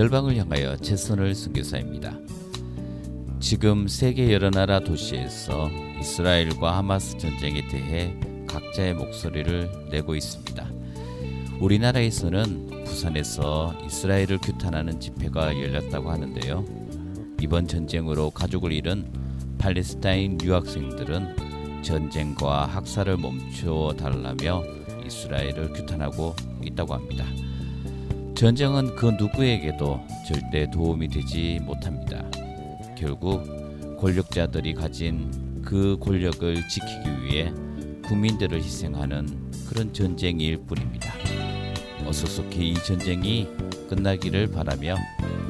열방을 향하여 최선을 선교사입니다. 지금 세계 여러 나라 도시에서 이스라엘과 하마스 전쟁에 대해 각자의 목소리를 내고 있습니다. 우리나라에서는 부산에서 이스라엘을 규탄하는 집회가 열렸다고 하는데요. 이번 전쟁으로 가족을 잃은 팔레스타인 유학생들은 전쟁과 학살을 멈추어 달라며 이스라엘을 규탄하고 있다고 합니다. 전쟁은 그 누구에게도 절대 도움이 되지 못합니다. 결국 권력자들이 가진 그 권력을 지키기 위해 국민들을 희생하는 그런 전쟁일 뿐입니다. 어서 속히 이 전쟁이 끝나기를 바라며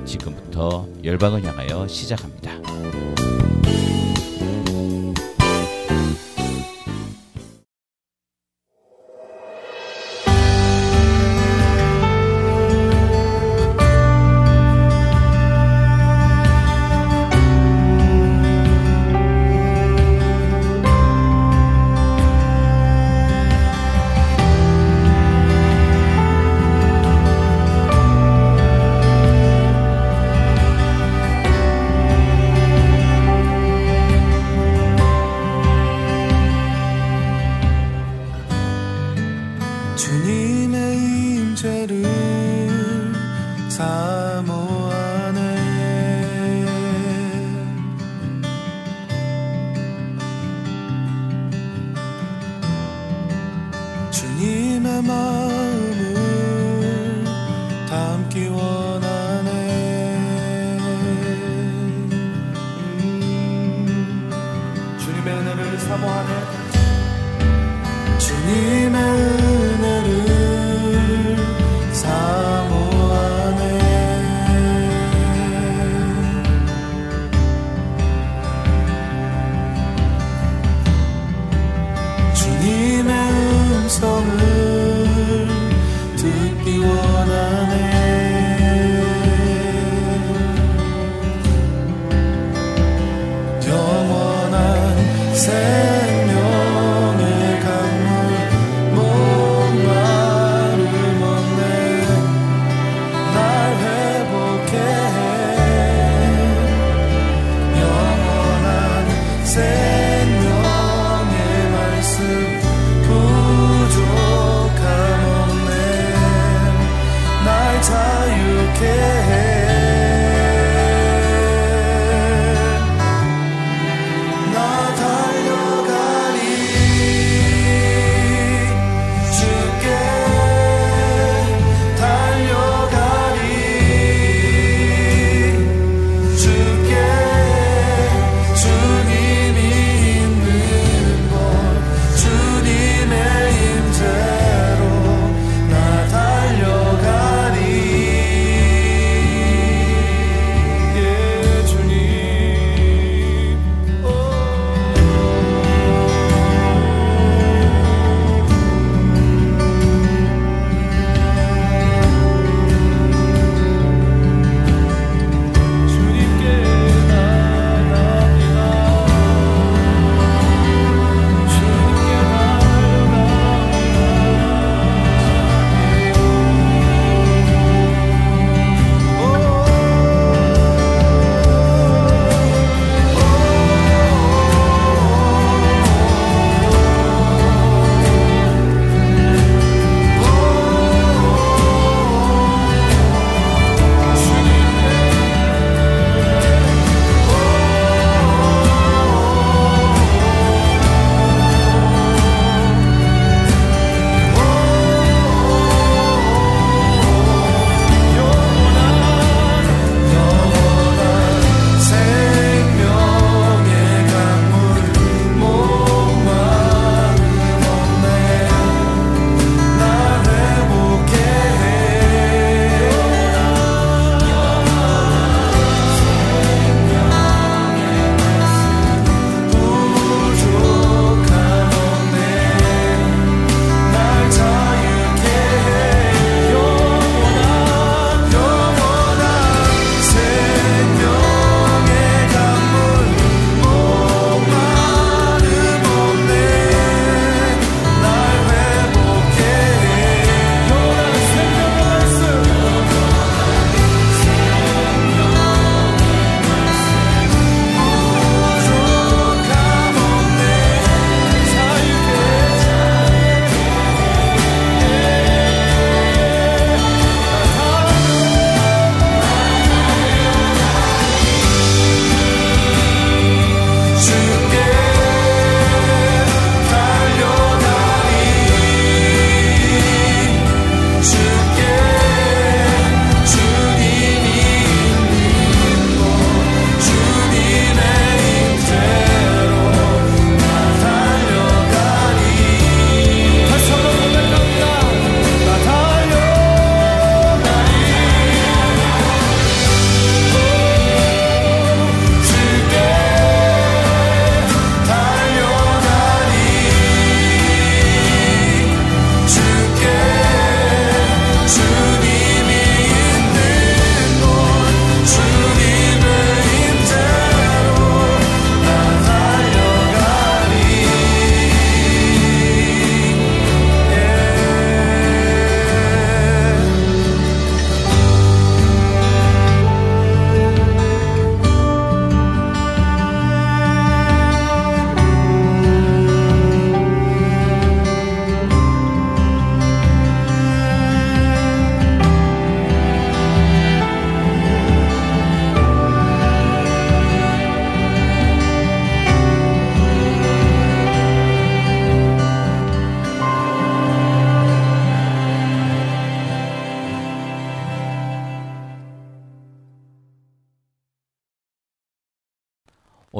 지금부터 열방을 향하여 시작합니다.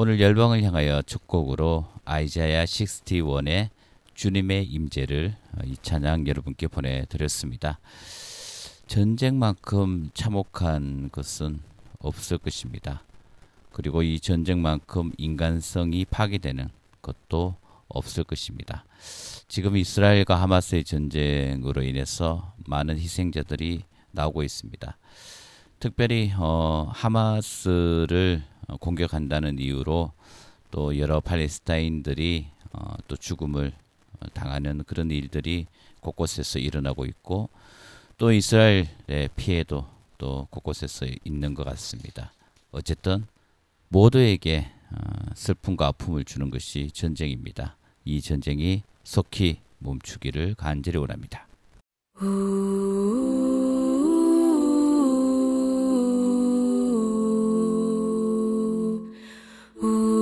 오늘 열방을 향하여 첫 곡으로 아이자야 61의 주님의 임재를 어, 이 찬양 여러분께 보내드렸습니다. 전쟁만큼 참혹한 것은 없을 것입니다. 그리고 이 전쟁만큼 인간성이 파괴되는 것도 없을 것입니다. 지금 이스라엘과 하마스의 전쟁으로 인해서 많은 희생자들이 나오고 있습니다. 특별히 어, 하마스를 공격한다는 이유로 또 여러 팔레스타인들이 어, 또 죽음을 당하는 그런 일들이 곳곳에서 일어나고 있고 또 이스라엘의 피해도 또 곳곳에서 있는 것 같습니다. 어쨌든 모두에게 어, 슬픔과 아픔을 주는 것이 전쟁입니다. 이 전쟁이 속히 멈추기를 간절히 원합니다. Ooh.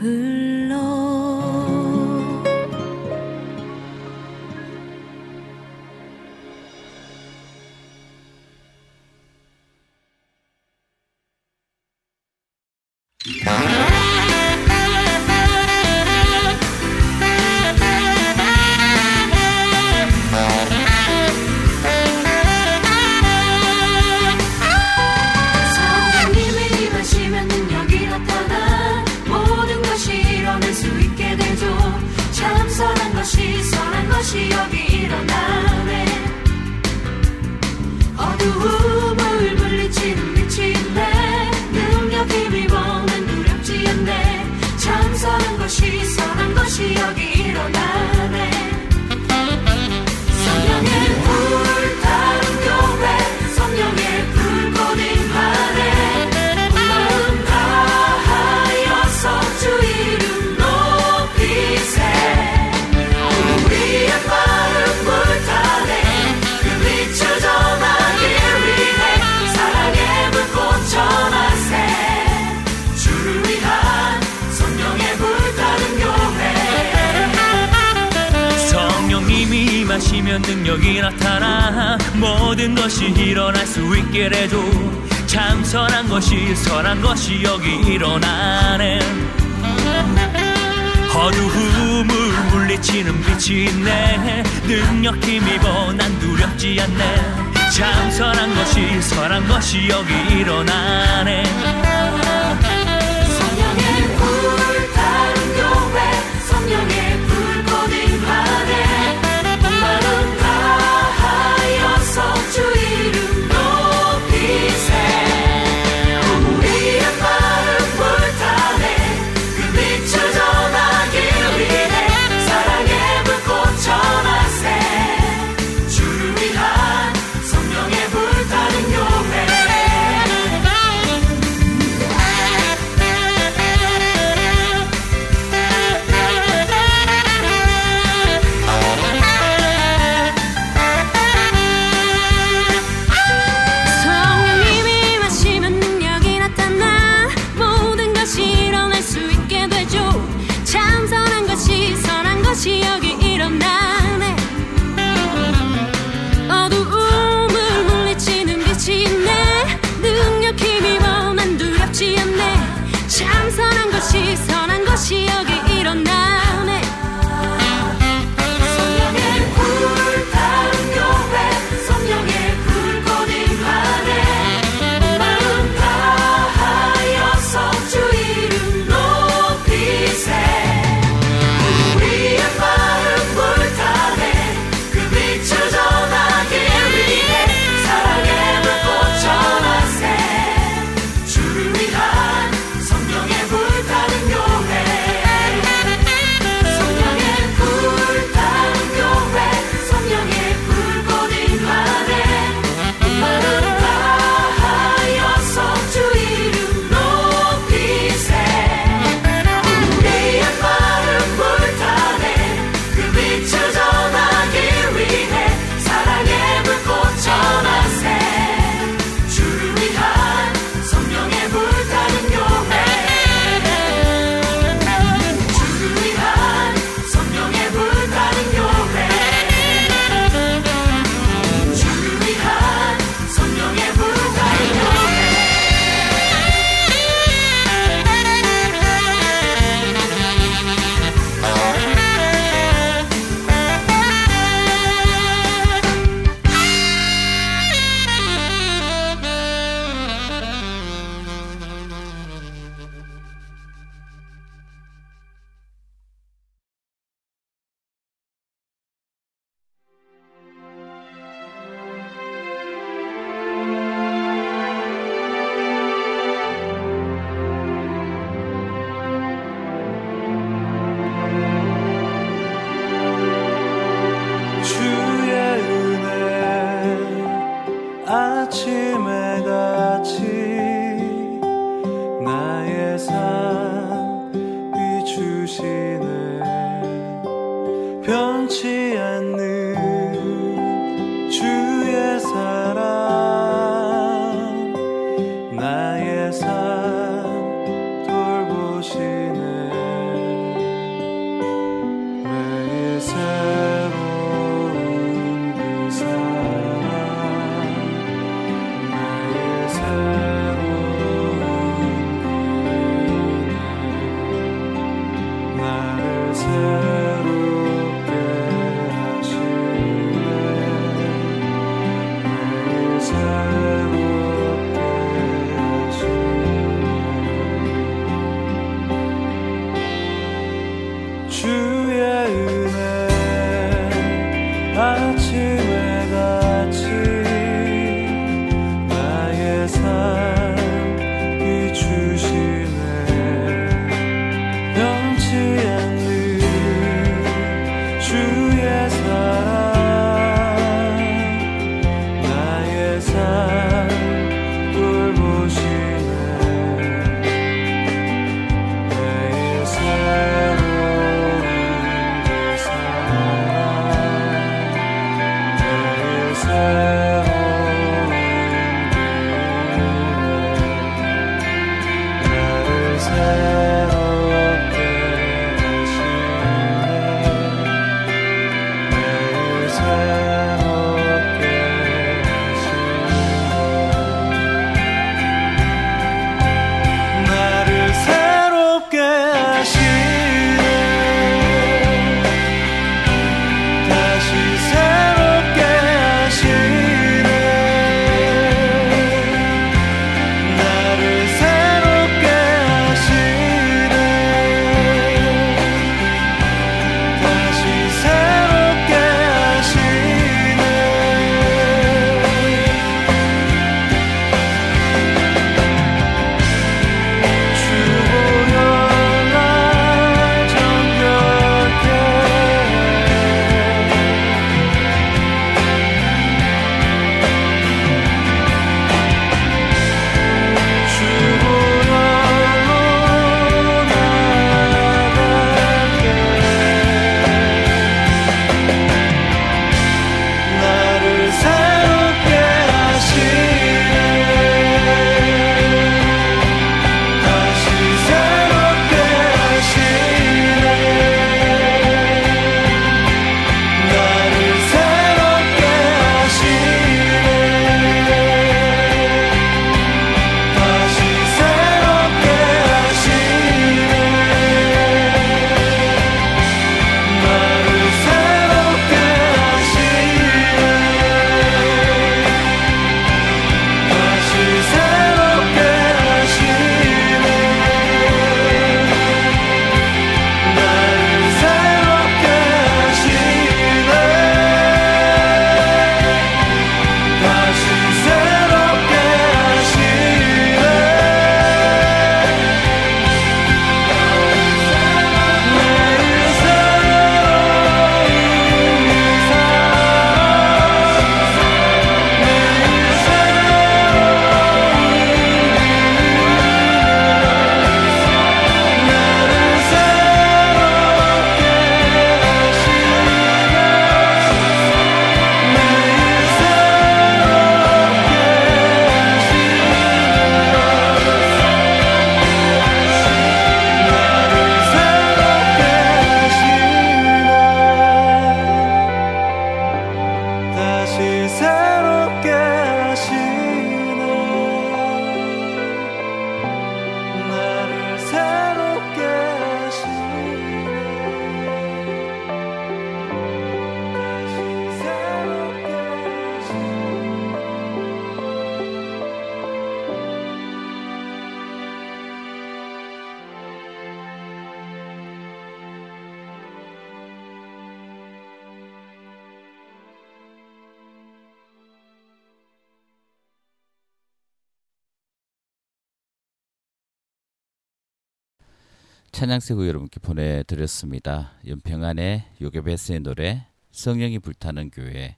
흘 찬양세고 여러분께 보내드렸습니다. 연평안의 요괴베스의 노래 성령이 불타는 교회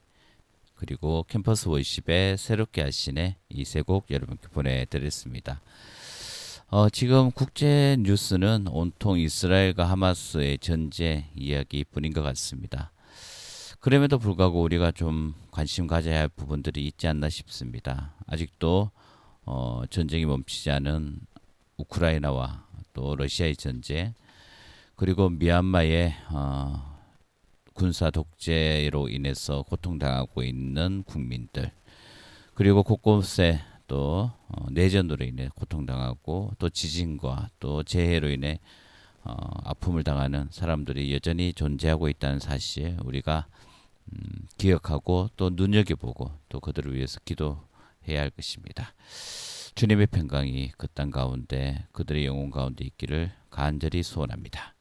그리고 캠퍼스 워십의 새롭게 하신의 이 세 곡 여러분께 보내드렸습니다. 어, 지금 국제 뉴스는 온통 이스라엘과 하마스의 전제 이야기뿐인 것 같습니다. 그럼에도 불구하고 우리가 좀 관심 가져야 할 부분들이 있지 않나 싶습니다. 아직도 어, 전쟁이 멈추지 않은 우크라이나와 또 러시아의 전쟁 그리고 미얀마의 어, 군사 독재로 인해서 고통당하고 있는 국민들 그리고 곳곳에 또 어, 내전으로 인해 고통당하고 또 지진과 또 재해로 인해 어, 아픔을 당하는 사람들이 여전히 존재하고 있다는 사실 우리가 음, 기억하고 또 눈여겨보고 또 그들을 위해서 기도해야 할 것입니다. 주님의 평강이 그 땅 가운데 그들의 영혼 가운데 있기를 간절히 소원합니다.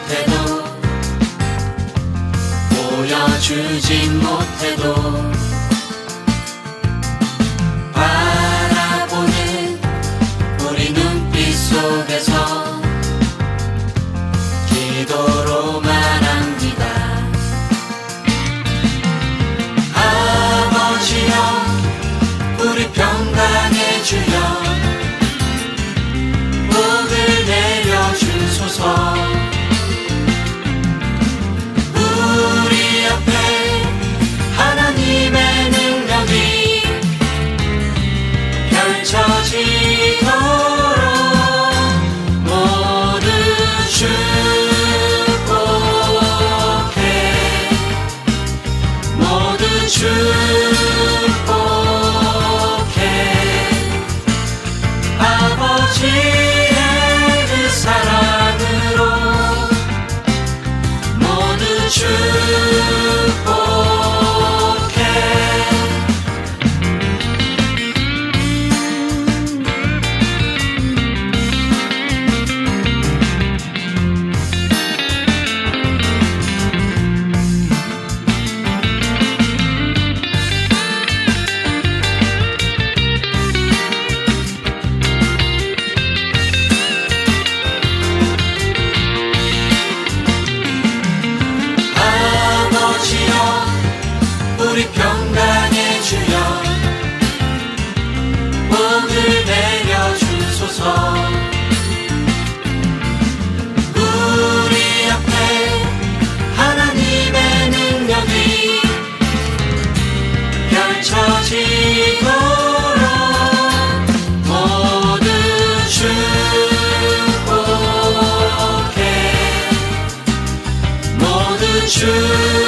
못해도 보여주진 못해도 펼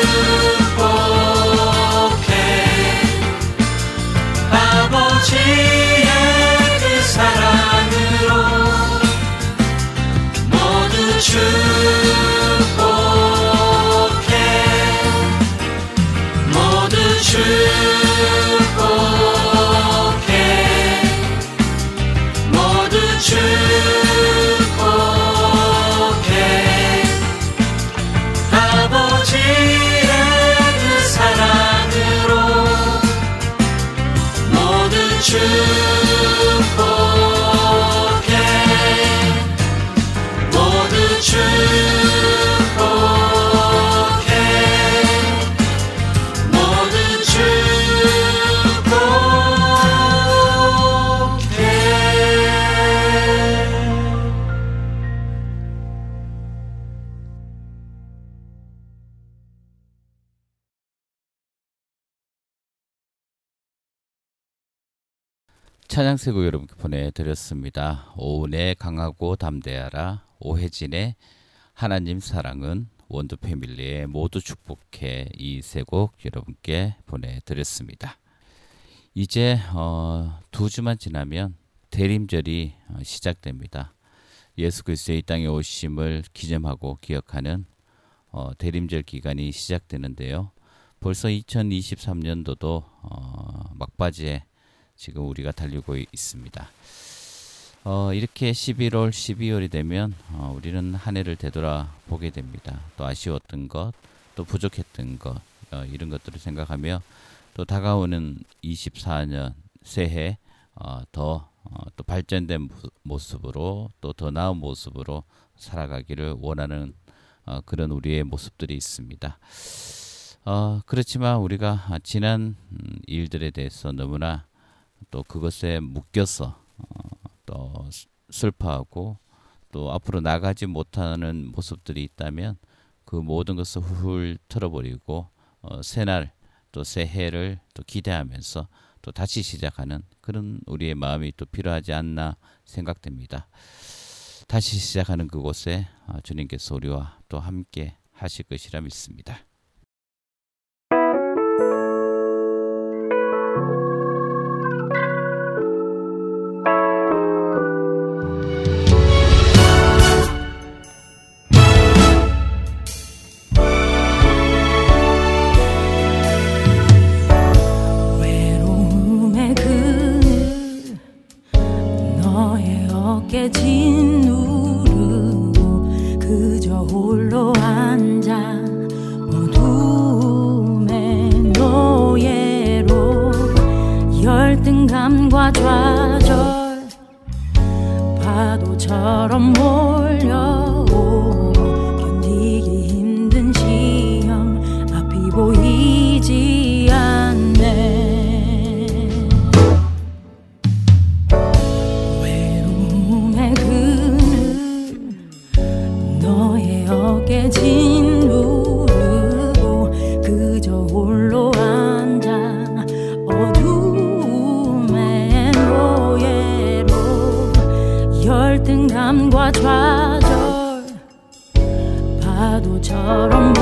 찬양세고 여러분께 보내드렸습니다. 오은의 강하고 담대하라 오혜진의 하나님 사랑은 원두 패밀리의 모두 축복해 이 세 곡 여러분께 보내드렸습니다. 이제 어, 두 주만 지나면 대림절이 어, 시작됩니다. 예수 그리스도의 이 땅에 오심을 기념하고 기억하는 어, 대림절 기간이 시작되는데요. 벌써 2023년도도 어, 막바지에 지금 우리가 달리고 있습니다. 어, 이렇게 11월, 12월이 되면 어, 우리는 한 해를 되돌아 보게 됩니다. 또 아쉬웠던 것, 또 부족했던 것, 어, 이런 것들을 생각하며 또 다가오는 24년 새해 어, 더 어, 또 발전된 모- 모습으로 또 더 나은 모습으로 살아가기를 원하는 어, 그런 우리의 모습들이 있습니다. 어, 그렇지만 우리가 아, 지난 음, 일들에 대해서 너무나 또 그것에 묶여서 어, 또 슬- 슬퍼하고 또 앞으로 나가지 못하는 모습들이 있다면 그 모든 것을 훌훌 털어버리고 어, 새날 또 새해를 또 기대하면서 또 다시 시작하는 그런 우리의 마음이 또 필요하지 않나 생각됩니다. 다시 시작하는 그곳에 어, 주님께서 우리와 또 함께 하실 것이라 믿습니다. 바람처럼 몰려오 견디기 힘든 시험 앞이 보이지 않네. 외로움의 그늘 너의 어깨 진 좌절 파도처럼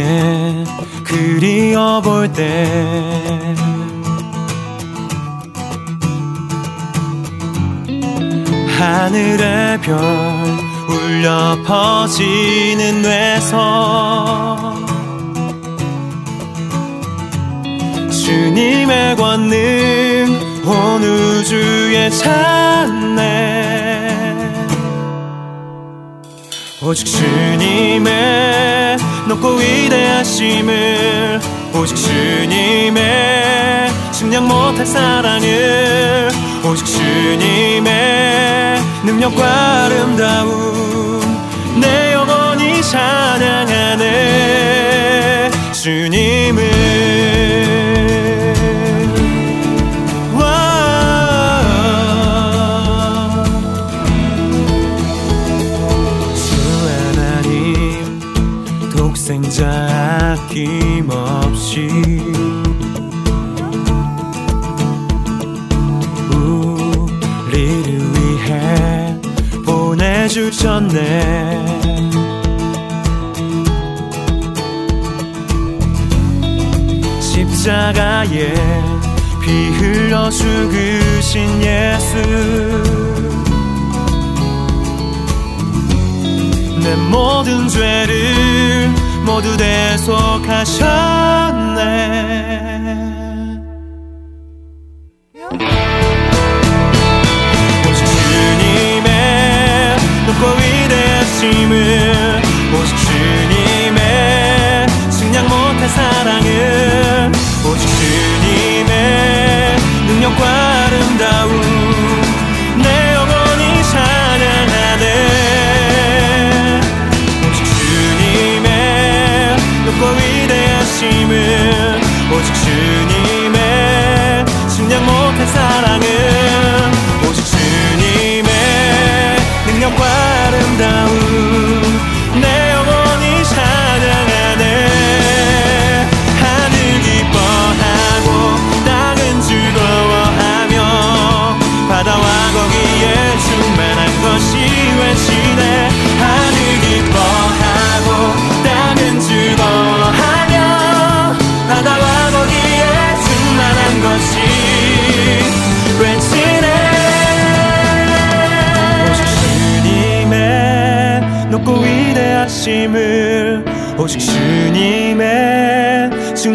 마 못할 사랑을 오직 주님의 능력과 아름다움 내 영혼이 찬양하네 주님을. 독생자 아낌없이 보내주셨네. 십자가에 피 흘려 죽으신 예수. 내 모든 죄를 모두 대속하셨네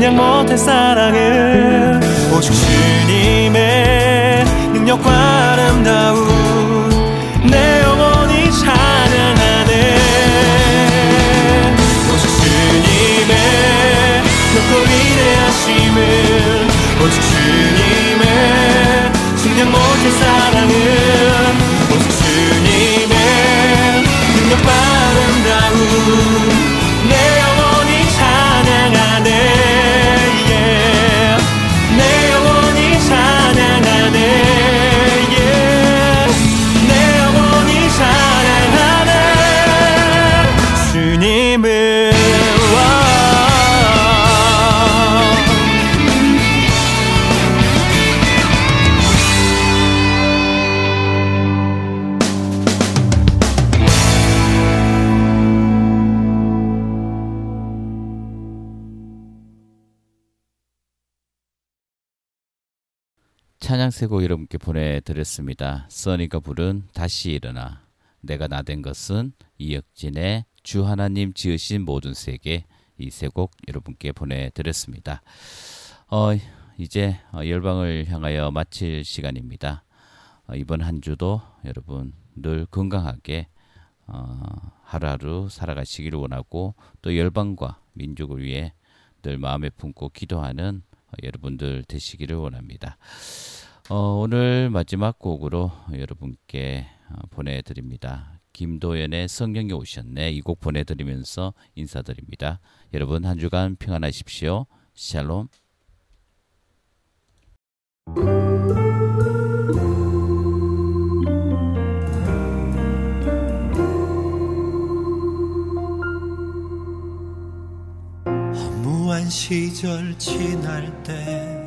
증량 못할 사랑을. 오직 찬양세곡 여러분께 보내드렸습니다. 써니가 부른 다시 일어나 내가 나 된 것은 이혁진의 주 하나님 지으신 모든 세계 이 세곡 여러분께 보내드렸습니다. 어, 이제 어, 열방을 향하여 마칠 시간입니다. 어, 이번 한 주도 여러분 늘 건강하게 어, 하루하루 살아가시기를 원하고 또 열방과 민족을 위해 늘 마음에 품고 기도하는 어, 여러분들 되시기를 원합니다. 어, 오늘 마지막 곡으로 여러분께 어, 보내드립니다. 김도연의 성경에 오셨네 이 곡 보내드리면서 인사드립니다. 여러분 한 주간 평안하십시오. 샬롬. 허무한 시절 지날 때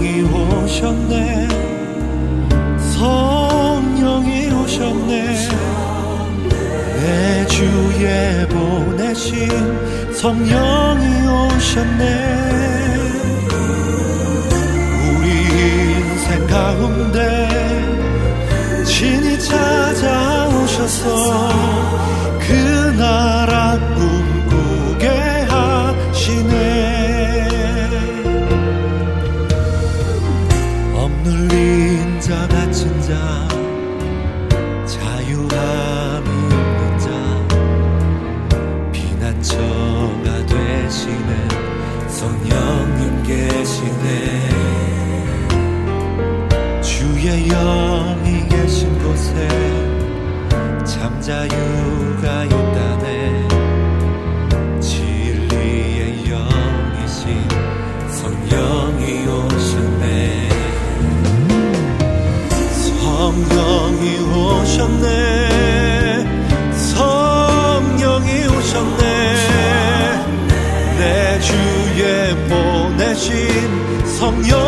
이 오셨네. 성령이 오셨네. 내 주에 보내신 성령이 오셨네. 우리 인생 가운데 친히 찾아오셔서 그나 자유가 있다네. 진리의 영이신 성령이 오셨네. 성령이 오셨네. 성령이 오셨네. 내 주에 보내신 성령.